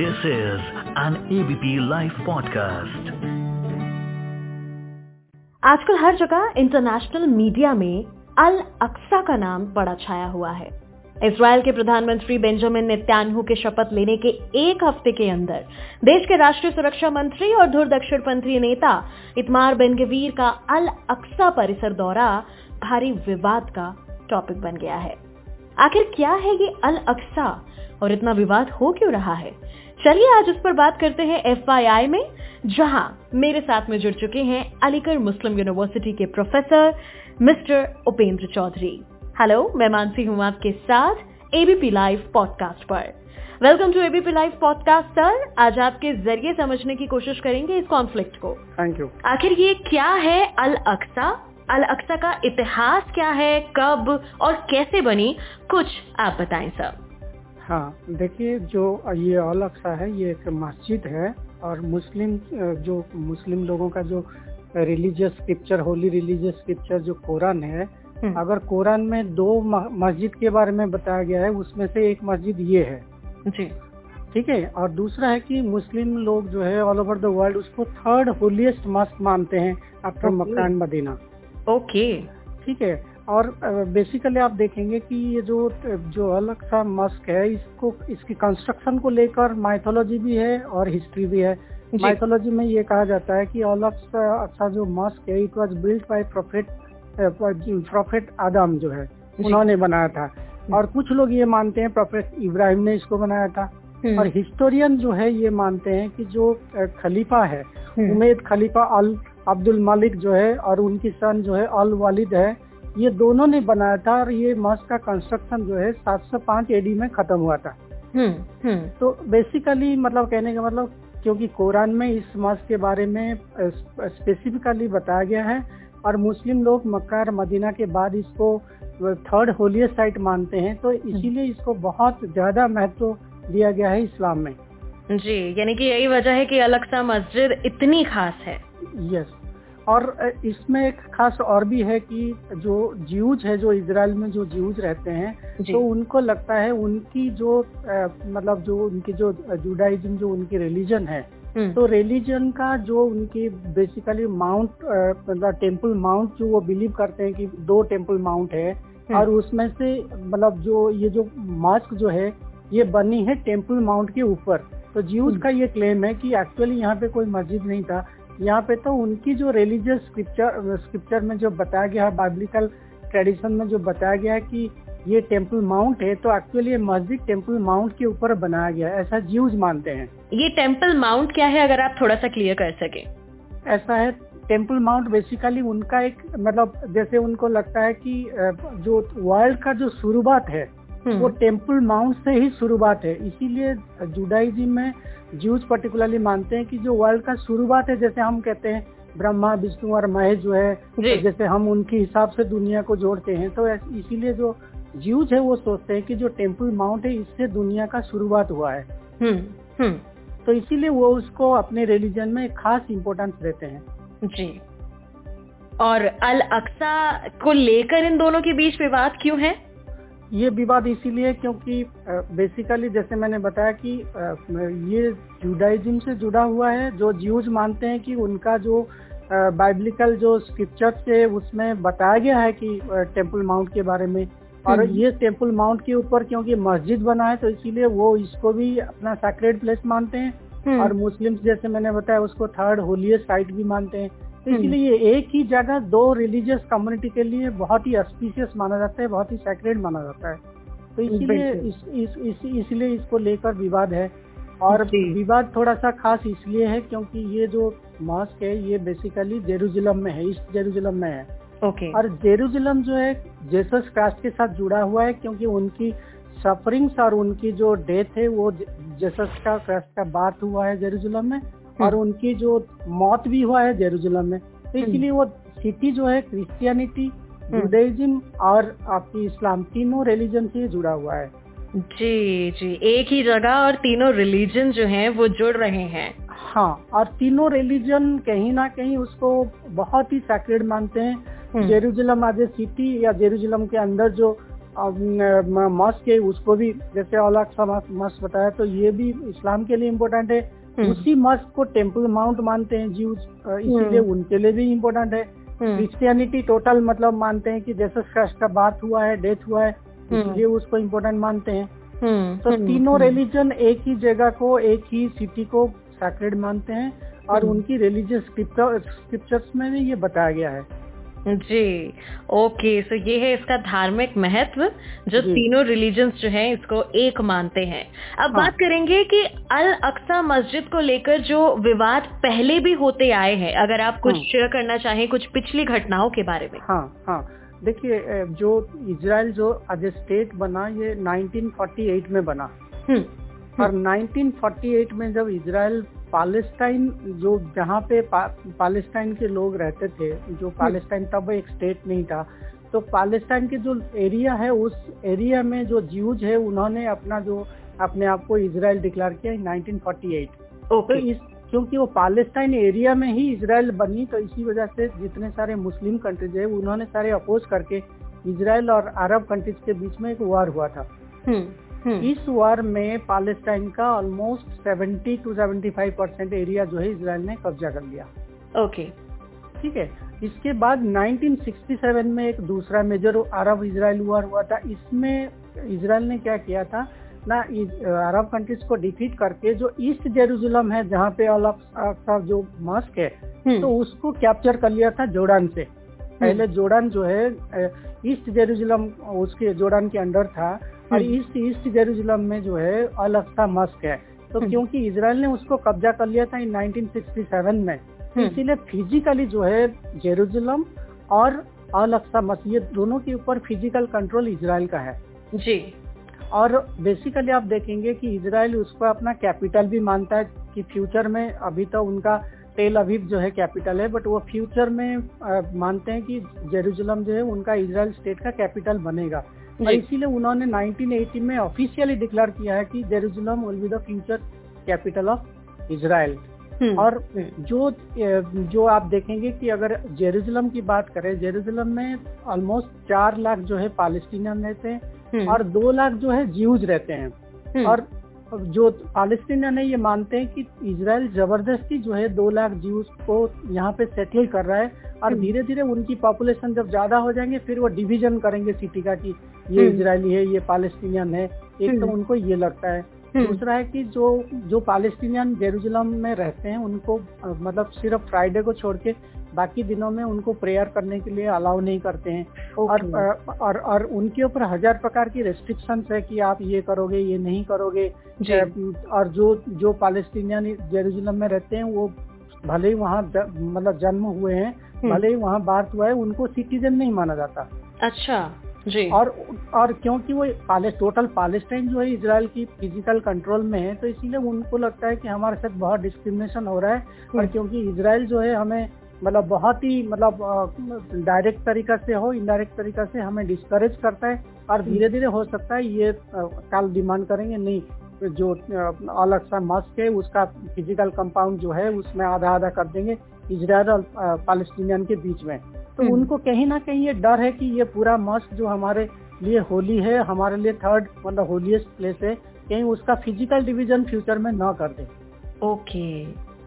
This is an ABP Life podcast. आजकल हर जगह international media में अल अक्सा का नाम बड़ा छाया हुआ है। इसराइल के प्रधानमंत्री बेंजामिन नेत्यानहू के शपथ लेने के एक हफ़्ते के अंदर देश के राष्ट्रीय सुरक्षा मंत्री और धुर दक्षिणपंथी नेता इतमार बेनगवीर का अल अक्सा परिसर दौरा भारी विवाद का टॉपिक बन गया है। आखिर क्या है ये अल अक्सा? और इतना विवाद हो क्यों रहा है? चलिए आज उस पर बात करते हैं एफ़ में जहाँ मेरे साथ में जुड़ चुके हैं अलीगढ़ मुस्लिम यूनिवर्सिटी के professor mister Upendra Chaudhary. Hello मैं मानसी हूँ आपके साथ एबीपी लाइव पॉडकास्ट पर। Welcome to ABP live podcast sir आज आपके ज़रिए समझने की कोशिश करेंगे इस कॉन्फ्लिक्ट को। थैंक यू आखिर ये क्या है अल अक्सा अल अक्सा का इतिहास क्या है? कब और कैसे बनी? कुछ आप बताएँ सर हाँ देखिए जो ये अल अक्सा है ये एक मस्जिद है और मुस्लिम जो मुस्लिम लोगों का जो religious scripture holy religious scripture जो कुरान है हम्म। अगर कुरान में दो मस्जिद के बारे में बताया गया है उसमें से एक मस्जिद ये है। जी। ठीक है और दूसरा है कि मुस्लिम लोग जो है ऑल ओवर द वर्ल्ड उसको थर्ड होलीस्ट मस्क मानते हैं आफ्टर एंड मदीना। ओके ठीक है और बेसिकली आप देखेंगे कि ये जो जो अलग सा मस्क है इसको इसकी कंस्ट्रक्शन को लेकर माइथोलॉजी भी है और हिस्ट्री भी है। माइथोलॉजी में ये कहा जाता है कि अलग सा सा जो मस्क है it was built by prophet prophet Adam जो है उन्होंने बनाया था। और कुछ लोग ये मानते हैं प्रोफेट इब्राहिम ने इसको बनाया था। हम्म। और हिस्टोरियन जो है ये मानते हैं कि जो खलीफा है हम्म। उमेद खलीफा अल अब्दुल मलिक जो है और उनकी सन जो है अल वालिद है ये दोनों ने बनाया था और ये मस्क का कंस्ट्रक्शन जो है 705 एडी में खत्म हुआ था। हम्म हम्म। तो बेसिकली मतलब कहने का मतलब क्योंकि कुरान में इस मस्क के बारे में स्पेसिफिकली बताया गया है और मुस्लिम लोग मक्का और मदीना के बाद इसको थर्ड होलियस्ट साइट मानते हैं तो इसीलिए इसको बहुत ज़्यादा महत्व दिया गया है इस्लाम में। जी यानी कि यही वजह है कि अलग सा मस्जिद इतनी खास है। यस और इसमें एक खास और भी है कि जो ज्यूज है जो इसराइल में जो ज्यूज रहते हैं तो उनको लगता है उनकी जो अ, मतलब जो उनकी जो जुडाइज्म जो उनकी रिलीजन है हम्म, तो रिलीजन का जो उनकी बेसिकली माउंट मतलब टेंपल माउंट जो वो बिलीव करते हैं कि दो टेंपल माउंट है हम्म। और उसमें से मतलब जो ये जो मास्क जो है ये बनी है टेंपल माउंट के ऊपर तो ज्यूज हम्म। का ये क्लेम है कि एक्चुअली यहाँ पे कोई मस्जिद नहीं था यहाँ पे तो उनकी जो रिलीजियस स्क्रिप्चर स्क्रिप्चर में जो बताया गया है बाइबलिकल ट्रेडिशन में जो बताया गया है कि ये टेंपल माउंट है तो एक्चुअली ये मस्जिद टेंपल माउंट के ऊपर बनाया गया है। ऐसा ज्यूज मानते हैं। ये टेंपल माउंट क्या है अगर आप थोड़ा सा क्लियर कर सके? ऐसा है टेंपल माउंट बेसिकली उनका एक मतलब जैसे उनको लगता है कि जो वर्ल्ड का जो शुरुआत है वो टेंपल माउंट से ही शुरुआत है। इसीलिए जुडाइज्म में ज्यूज पर्टिकुलरली मानते हैं कि जो वर्ल्ड का शुरुआत है जैसे हम कहते हैं ब्रह्मा विष्णु और महेश जो है तो जैसे हम उनके हिसाब से दुनिया को जोड़ते हैं तो इसीलिए जो ज्यूज है वो सोचते हैं कि जो टेंपल माउंट है इससे दुनिया का शुरुआत हुआ है। हम्म हम्म। तो इसीलिए वो उसको अपने रिलीजन में खास इम्पोर्टेंस देते हैं। जी। और अल अक्सा को लेकर इन दोनों के बीच विवाद क्यों है? ये विवाद इसीलिए क्योंकि बेसिकली जैसे मैंने बताया कि ये जुडाइज्म से जुड़ा हुआ है जो ज्यूज मानते हैं कि उनका जो बाइबलिकल जो स्क्रिप्चर से उसमें बताया गया है कि टेंपल माउंट के बारे में। और हम्म। ये टेंपल माउंट के ऊपर क्योंकि मस्जिद बना है तो इसीलिए वो इसको भी अपना सैक्रेड प्लेस मानते हैं। हम्म, और मुस्लिम्स जैसे मैंने बताया उसको थर्ड होलियस्ट साइट भी मानते हैं। तो हम्म। इसलिए ये एक ही जगह दो रिलीजियस कम्युनिटी के लिए बहुत ही ऑस्पिशियस माना जाता है बहुत ही सैक्रेड माना जाता है। तो इसलिए। इस, इस, इस, इसलिए इसको लेकर विवाद है। और विवाद थोड़ा सा खास इसलिए है क्योंकि ये जो मॉस्क है ये बेसिकली जेरूजलम में है ईस्ट जेरूजलम में है। ओके। और जेरूजलम जो है जेसस क्रास्ट के साथ जुड़ा हुआ है क्योंकि उनकी सफरिंग्स और उनकी जो डेथ है वो जेसस का क्रास्ट का बात हुआ है जेरूजलम में। और उनकी जो मौत भी हुआ है जेरूजलम में तो इसलिए वो सिटी जो है क्रिश्चियनिटी जुडाइज्म और आपकी इस्लाम तीनों रिलीजन से जुड़ा हुआ है। जी जी एक ही जगह और तीनों रिलीजन जो हैं वो जुड़ रहे हैं। हाँ और तीनों रिलीजन कहीं ना कहीं उसको बहुत ही सैक्रेड मानते हैं। हम्म। जेरूजलम आज सिटी या जेरूजलम के अंदर जो मस्क है उसको भी जैसे अलाक्सा मस्क बताया तो ये भी इस्लाम के लिए इम्पोर्टेंट है। हम्म। उसी मस्क को टेंपल माउंट मानते हैं जीव इसीलिए हम्म। उनके लिए भी इम्पोर्टेंट है हम्म, क्रिश्चियनिटी टोटल मतलब मानते हैं कि जैसे क्राइस्ट का बात हुआ है डेथ हुआ है हम्म। इसलिए उसको इम्पोर्टेंट मानते हैं हम्म, तो हम्म, तीनों हम्म। रिलीजन एक ही जगह को एक ही सिटी को सैक्रेड मानते हैं और हम्म। उनकी रिलीजियस स्क्रिप्चर्स में भी ये बताया गया है जी ओके सो ये है इसका धार्मिक महत्व जो तीनों रिलीजन्स जो हैं इसको एक मानते हैं। अब हाँ। बात करेंगे कि अल अक्सा मस्जिद को लेकर जो विवाद पहले भी होते आए हैं अगर आप कुछ हाँ। शेयर करना चाहें कुछ पिछली घटनाओं के बारे में। हाँ हाँ। देखिए जो इसराइल जो एज ए स्टेट बना ये 1948 में बना। हम्म, और 1948 में जब इजराइल पालेस्टाइन जो जहाँ पे पा, पालेस्टाइन के लोग रहते थे जो पालेस्टाइन तब एक स्टेट नहीं था तो पालेस्टाइन के जो एरिया है उस एरिया में जो ज्यूज है उन्होंने अपना जो अपने आप को इजराइल डिक्लेयर किया 1948 तो ओके इस क्योंकि वो पालेस्टाइन एरिया में ही इसराइल बनी तो इसी वजह से जितने सारे मुस्लिम कंट्रीज़ है उन्होंने सारे अपोज करके इसराइल और अरब कंट्रीज़ के बीच में एक वार हुआ था। हम्म, हम्म, इस वार में पालेस्टाइन का ऑलमोस्ट 70 टू 75 परसेंट एरिया जो है इसराइल ने कब्जा कर लिया। ओके ठीक है? इसके बाद 1967 में एक दूसरा मेजर अरब इसराइल वार हुआ था। इसमें इसराइल ने क्या किया था? ना अरब कंट्रीज़ को डिफीट करके जो ईस्ट जेरूसलम है जहाँ पे अल जो मस्क है हम्म, तो उसको कैप्चर कर लिया था जोर्डान से। पहले जोर्डान जो है ईस्ट जेरूसलम उसके जोर्डान के अंडर था और हम्म। ईस्ट ईस्ट जेरूसलम में जो है अल अक्सा मस्क है तो हम्म। क्योंकि इसराइल ने उसको कब्जा कर लिया था इन 1967 में हम्म। इसीलिए फिजिकली जो है जेरूसलम और अल अक्सा मस्क ये दोनों के ऊपर फ़िज़िकल कंट्रोल इसराइल का है जी और बेसिकली आप देखेंगे कि इसराइल उसको अपना कैपिटल भी मानता है कि फ्यूचर में अभी तो उनका टेल अवीव जो है कैपिटल है बट वो फ्यूचर में अ, मानते हैं कि जेरूसलम जो है उनका इसराइल स्टेट का कैपिटल बनेगा। और इसीलिए उन्होंने 1980 में ऑफिशियली डिक्लेयर किया है कि Jerusalem will be the future capital of Israel और जो जो आप देखेंगे कि अगर जेरूसलम की बात करें जेरूसलम में ऑलमोस्ट चार लाख जो है पालेस्टीनियन रहते हैं हम्म, और दो लाख जो है ज्यूज रहते हैं। हम्म, जो पालेस्टीनियन है ये मानते हैं कि इसराइल ज़बरदस्ती जो है दो लाख जीव को यहाँ पे सेटल कर रहा है और हम्म। धीरे धीरे उनकी पॉपुलेशन जब ज़्यादा हो जाएँगे फिर वो डिवीज़न करेंगे सिटी का कि ये इसराइली है ये फालस्तीनियन है एक तो हम्म। उनको ये लगता है हम्म, दूसरा है कि जो जो पालेस्टीनियन जेरूसलम में रहते हैं उनको मतलब सिर्फ़ फ्राइडे को छोड़ के बाकी दिनों में उनको प्रेयर करने के लिए अलाउ नहीं करते हैं। okay. और और और उनके ऊपर हज़ार प्रकार की रेस्ट्रिक्शंस है कि आप ये करोगे ये नहीं करोगे। और जो जो पालेस्टीनियन जेरूसलम में रहते हैं वो भले ही वहाँ मतलब जन्म हुए हैं हम्म। भले ही वहाँ बात हुआ है उनको सिटीजन नहीं माना जाता। अच्छा। जी। और और क्योंकि वो पालेस, टोटल पालेस्टाइन जो है इसराइल की फ़िज़िकल कंट्रोल में है तो इसीलिए उनको लगता है कि हमारे साथ बहुत डिस्क्रिमिनेशन हो रहा है। और हम्म। क्योंकि इसराइल जो है हमें मतलब बहुत ही मतलब डायरेक्ट तरीका से हो इनडायरेक्ट तरीका से हमें डिस्करेज करता है। और धीरे धीरे हो सकता है ये काल डिमांड करेंगे नहीं। जो अलग सा मस्क है उसका फ़िज़िकल कंपाउंड जो है उसमें आधा आधा कर देंगे इसराइल और पालेस्टीनियन के बीच में। तो हम्म। उनको कहीं ना कहीं ये डर है कि ये पूरा मस्क जो हमारे लिए होली है हमारे लिए थर्ड मतलब होलीस्ट प्लेस है कहीं उसका फ़िज़िकल डिवीज़न फ्यूचर में ना कर दे। ओके।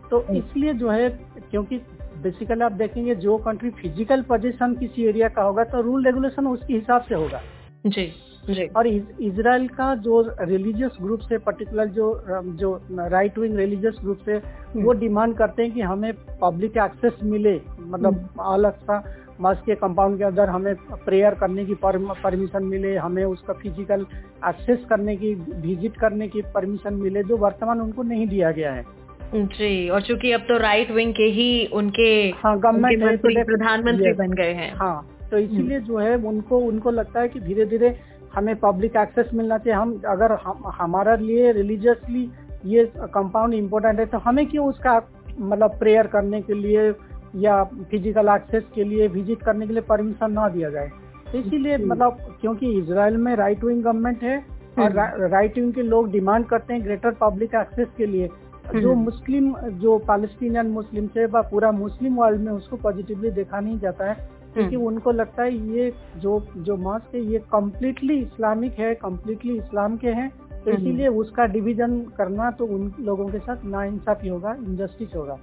तो इसलिए जो है क्योंकि बेसिकली आप देखेंगे जो कंट्री फ़िज़िकल पोजीशन किसी एरिया का होगा तो रूल रेगुलेशन उसके हिसाब से होगा। जी जी। और इसराइल का जो रिलीजियस ग्रुप से पर्टिकुलर जो जो राइट विंग रिलीजियस ग्रुप से वो डिमांड करते हैं कि हमें पब्लिक एक्सेस मिले मतलब अलग सा मस्क के कंपाउंड के अंदर हमें प्रेयर करने की परमिशन मिले हमें उसका फ़िज़िकल एक्सेस करने की विज़िट करने की परमिशन मिले जो वर्तमान उनको नहीं दिया गया है। जी और चूँकि अब तो राइट विंग के ही उनके हाँ गवर्नमेंट प्रधानमंत्री बन गए हैं। हाँ तो इसीलिए जो है उनको उनको लगता है कि धीरे धीरे हमें पब्लिक एक्सेस मिलना चाहिए। हम अगर हम हमारा लिए रिलीजियसली ये कंपाउंड इम्पोर्टेंट है तो हमें क्यों उसका मतलब प्रेयर करने के लिए या फ़िज़िकल एक्सेस के लिए विज़िट करने के लिए परमिशन ना दिया जाए? तो इसीलिए हम्म। मतलब क्योंकि इसराइल में राइट विंग गवर्नमेंट है और राइट विंग के लोग डिमांड करते हैं ग्रेटर पब्लिक एक्सेस के लिए। जो हम्म। मुस्लिम जो पालेस्टीनियन मुस्लिम से व पूरा मुस्लिम वर्ल्ड में उसको पॉजिटिवली देखा नहीं जाता है। क्योंकि उनको लगता है ये जो जो मस्क है ये कम्प्लीटली इस्लामिक है कम्प्लीटली इस्लाम के हैं तो इसीलिए उसका डिवीज़न करना तो उन लोगों के साथ नाइंसाफी होगा इनजस्टिस होगा।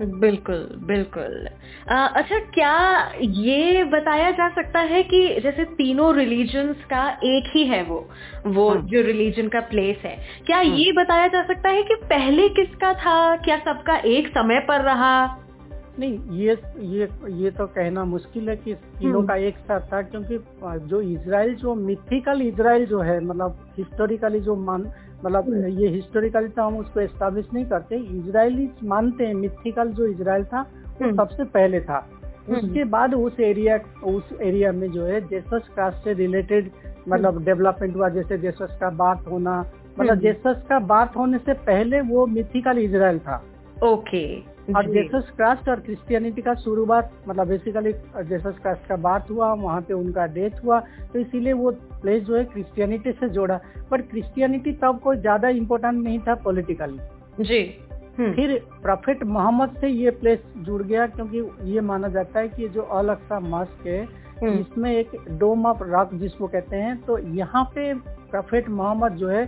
बिल्कुल बिल्कुल। आ, अच्छा क्या ये बताया जा सकता है कि जैसे तीनों रिलीजन्स का एक ही है वो वो हाँ. जो रिलीजन का प्लेस है क्या हाँ. ये बताया जा सकता है कि पहले किसका था क्या सबका एक समय पर रहा? नहीं ये ये ये तो कहना मुश्किल है कि तीनों हम्म। का एक साथ था क्योंकि जो इसराइल जो मिथिकल इसराइल जो है मतलब हिस्टोरिकली जो मान मतलब हम्म। ये हिस्टोरिकली तो हम उसको एस्टेब्लिश नहीं करते इसराइली मानते हैं मिथिकल जो इसराइल था वो हम्म। सबसे पहले था उसके बाद उस एरिया उस एरिया में जो है जेसस कास्ट से रिलेटेड मतलब डेवलपमेंट हुआ जैसे जेसस का बात होना मतलब जेसस का बात होने से पहले वो मिथिकल इसराइल था ओके और जेसस क्रास्ट और क्रिश्चियनिटी का शुरुआत मतलब बेसिकली जेसस क्रास्ट का बात हुआ वहाँ पे उनका डेथ हुआ तो इसीलिए वो प्लेस जो है क्रिश्चियनिटी से जोड़ा बट क्रिश्चियनिटी तब कोई ज़्यादा इम्पोर्टेंट नहीं था पॉलिटिकली जी हम्म। फिर प्रोफेट मोहम्मद से ये प्लेस जुड़ गया क्योंकि ये माना जाता है कि जो अल अक्सा मस्क है हम्म। इसमें एक डोम ऑफ़ रॉक जिसको कहते हैं तो यहाँ पे प्रोफेट मोहम्मद जो है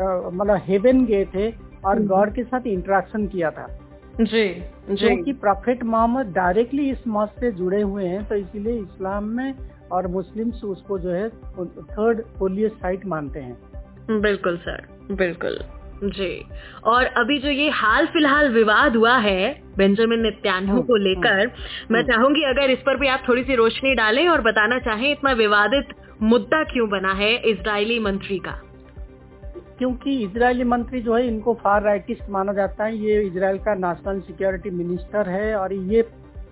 मतलब हेवन गए थे और गॉड हम्म। के साथ इंटरेक्शन किया था जी जी। क्योंकि प्रॉफिट मोहम्मद डायरेक्टली इस मत से जुड़े हुए हैं तो इसीलिए इस्लाम में और मुस्लिम्स उसको जो है थर्ड होलियस्ट साइट मानते हैं। बिल्कुल सर बिल्कुल जी। और अभी जो ये हाल फ़िलहाल विवाद हुआ है बेंजामिन नित्यानहू को लेकर हाँ, मैं। चाहूँगी अगर इस पर भी आप थोड़ी सी रोशनी डालें और बताना चाहें इतना विवादित मुद्दा क्यों बना है इसराइली मंत्री का? क्योंकि इजरायली मंत्री जो है, इनको फार राइटिस्ट माना जाता है। ये इसराइल का नेशनल सिक्योरिटी मिनिस्टर है और ये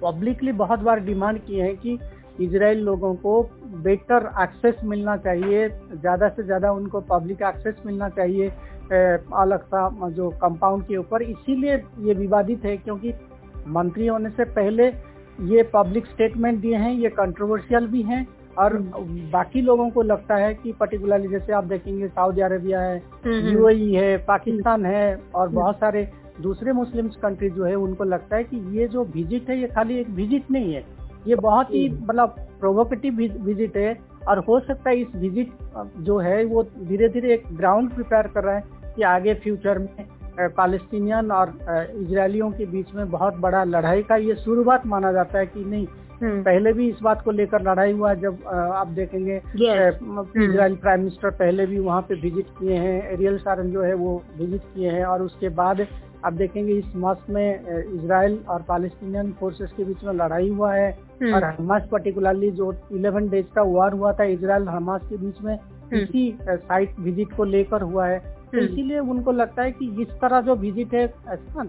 पब्लिकली बहुत बार डिमांड किए हैं कि इसराइल लोगों को बेटर एक्सेस मिलना चाहिए, ज़्यादा से ज़्यादा उनको पब्लिक एक्सेस मिलना चाहिए अलग सा जो कंपाउंड के ऊपर। इसीलिए ये विवादित है क्योंकि मंत्री होने से पहले ये पब्लिक स्टेटमेंट दिए हैं, ये कंट्रोवर्शियल भी हैं। और बाकी लोगों को लगता है कि पर्टिकुलरली जैसे आप देखेंगे सऊदी अरेबिया है यूएई है पाकिस्तान है और बहुत सारे दूसरे मुस्लिम कंट्री जो है उनको लगता है कि ये जो विज़िट है ये खाली एक विज़िट नहीं है ये बहुत ही मतलब प्रोवोकेटिव विज़िट है और हो सकता है इस विज़िट जो है वो धीरे धीरे एक ग्राउंड प्रिपेयर कर रहा है कि आगे फ्यूचर में पालस्तीनियन और इसराइलियों के बीच में बहुत बड़ा लड़ाई का ये शुरुआत माना जाता है कि नहीं। पहले भी इस बात को लेकर लड़ाई हुआ जब आप देखेंगे इसराइल प्राइम मिनिस्टर पहले भी वहाँ पे विज़िट किए हैं एरियल सारन जो है वो विज़िट किए हैं और उसके बाद आप देखेंगे इस मस्क में इसराइल और पालेस्टीनियन फोर्सेस के बीच में लड़ाई हुआ है। हम्म। और हमास पर्टिकुलरली जो 11 डेज़ का वार हुआ था इसराइल हमास के बीच में हम्म। इसी साइट विज़िट को लेकर हुआ है। तो इसीलिए उनको लगता है कि इस तरह जो विज़िट है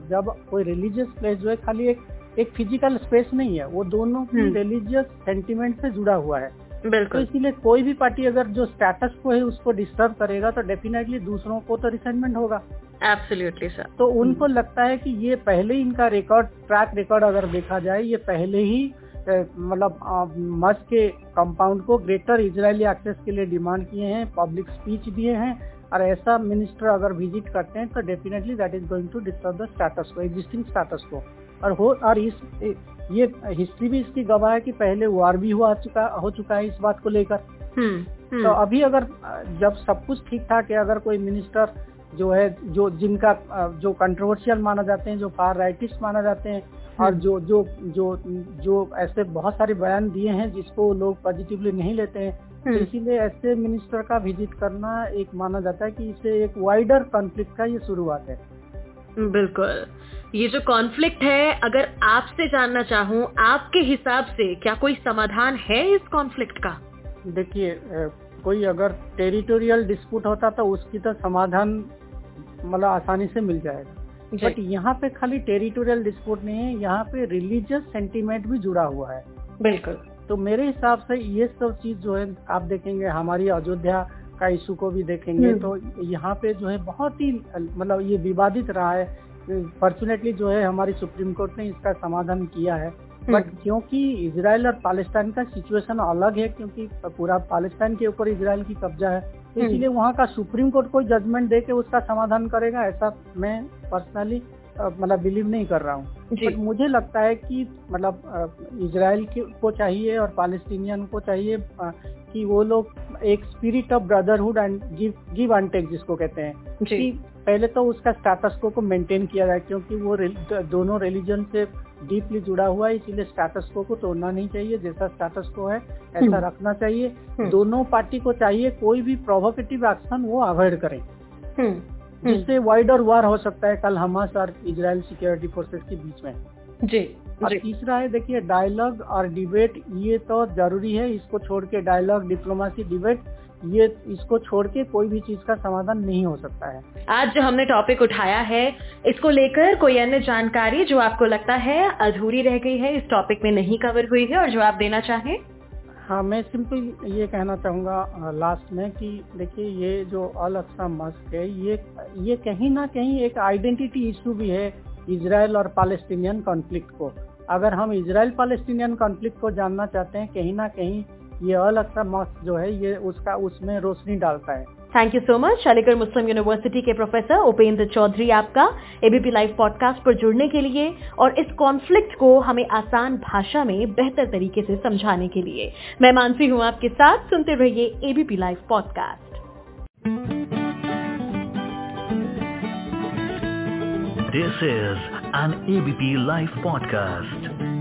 जब कोई रिलीजियस प्लेस जो है खाली एक एक फ़िज़िकल स्पेस नहीं है वो दोनों रिलीजियस हम्म। सेंटिमेंट से जुड़ा हुआ है। बिल्कुल। तो इसीलिए कोई भी पार्टी अगर जो स्टेटस को है उसको डिस्टर्ब करेगा तो डेफिनेटली दूसरों को तो रिसेंटमेंट होगा। एब्सोल्युटली सर तो उनको हम्म। लगता है कि ये पहले ही इनका रिकॉर्ड ट्रैक रिकॉर्ड अगर देखा जाए ये पहले ही मतलब मस्क के कंपाउंड को ग्रेटर इजरायली एक्सेस के लिए डिमांड किए हैं पब्लिक स्पीच दिए हैं और ऐसा मिनिस्टर अगर विज़िट करते हैं तो definitely that is going to disturb the status quo existing status quo. और हो और इस ये हिस्ट्री भी इसकी गवाह है कि पहले वार भी हुआ चुका हो चुका है इस बात को लेकर हम्म, हम्म। तो अभी अगर जब सब कुछ ठीक ठाक है अगर कोई मिनिस्टर जो है जो जिनका जो कंट्रोवर्शियल माना जाते हैं जो फार राइटिस्ट माना जाते हैं और हम्म। जो जो जो जो ऐसे बहुत सारे बयान दिए हैं जिसको लोग पॉजिटिवली नहीं लेते हैं तो इसीलिए ऐसे मिनिस्टर का विज़िट करना एक माना जाता है कि इसे एक वाइडर कॉन्फ्लिक्ट का ये शुरुआत है बिल्कुल ये जो कॉन्फ्लिक्ट है अगर आपसे जानना चाहूँ आपके हिसाब से क्या कोई समाधान है इस कॉन्फ्लिक्ट का? देखिए कोई अगर टेरिटोरियल डिस्प्यूट होता तो उसकी तो समाधान मतलब आसानी से मिल जाएगा। बट यहाँ पे खाली टेरिटोरियल डिस्प्यूट नहीं है यहाँ पे रिलीजियस सेंटीमेंट भी जुड़ा हुआ है। बिल्कुल। तो मेरे हिसाब से ये सब चीज़ जो है आप देखेंगे हमारी अयोध्या का इशू को भी देखेंगे हम्म। तो यहाँ पे जो है बहुत ही मतलब ये विवादित रहा है फॉर्चुनेटली जो है हमारी सुप्रीम कोर्ट ने इसका समाधान किया है बट हम्म। क्योंकि इसराइल और पाकिस्तान का सिचुएशन अलग है क्योंकि पूरा पाकिस्तान के ऊपर इसराइल की कब्जा है तो हम्म। इसीलिए वहाँ का सुप्रीम कोर्ट कोई जजमेंट दे के उसका समाधान करेगा ऐसा मैं पर्सनली मतलब बिलीव नहीं कर रहा हूँ बट मुझे लगता है कि मतलब इसराइल को चाहिए और पालेस्टीनियन को चाहिए कि वो लोग एक spirit of brotherhood and give give and take जिसको कहते हैं कि पहले तो उसका स्टेटस को को मेंटेन किया जाए क्योंकि वो दोनों रिलीजन से डीपली जुड़ा हुआ है इसीलिए स्टेटस को को तोड़ना नहीं चाहिए जैसा स्टेटस को है ऐसा हम्म। रखना चाहिए हम्म। दोनों पार्टी को चाहिए कोई भी प्रोवोकेटिव एक्शन वो अवॉइड करें हम्म। जिससे वाइडर वार हो सकता है। कल हमास और इजराइल सिक्योरिटी फोर्सेस के बीच में। जी और तीसरा है देखिए डायलॉग और डिबेट ये तो ज़रूरी है। इसको छोड़ के डायलॉग डिप्लोमेसी डिबेट ये इसको छोड़ के कोई भी चीज़ का समाधान नहीं हो सकता है। आज जो हमने टॉपिक उठाया है इसको लेकर कोई अन्य जानकारी जो आपको लगता है अधूरी रह गई है इस टॉपिक में नहीं कवर हुई है और जो आप देना चाहें? हाँ मैं सिंपल ये कहना चाहूँगा लास्ट में कि देखिए, ये जो अल अक्सा मस्क है, ये ये कहीं ना कहीं एक आइडेंटिटी इशू भी है इसराइल और पालेस्टीनियन कॉन्फ्लिक्ट को। अगर हम इसराइल पालेस्टीनियन कॉन्फ्लिक्ट को जानना चाहते हैं, कहीं ना कहीं ये अल अक्सा मस्क जो है ये उसका उसमें रोशनी डालता है। Thank you so much Aligarh Muslim University के प्रोफेसर उपेंद्र चौधरी आपका एबीपी लाइव पॉडकास्ट पर जुड़ने के लिए और इस कॉन्फ्लिक्ट को हमें आसान भाषा में बेहतर तरीके से समझाने के लिए। मैं मानसी हूँ आपके साथ सुनते रहिए ABP live podcast this is an ABP live podcast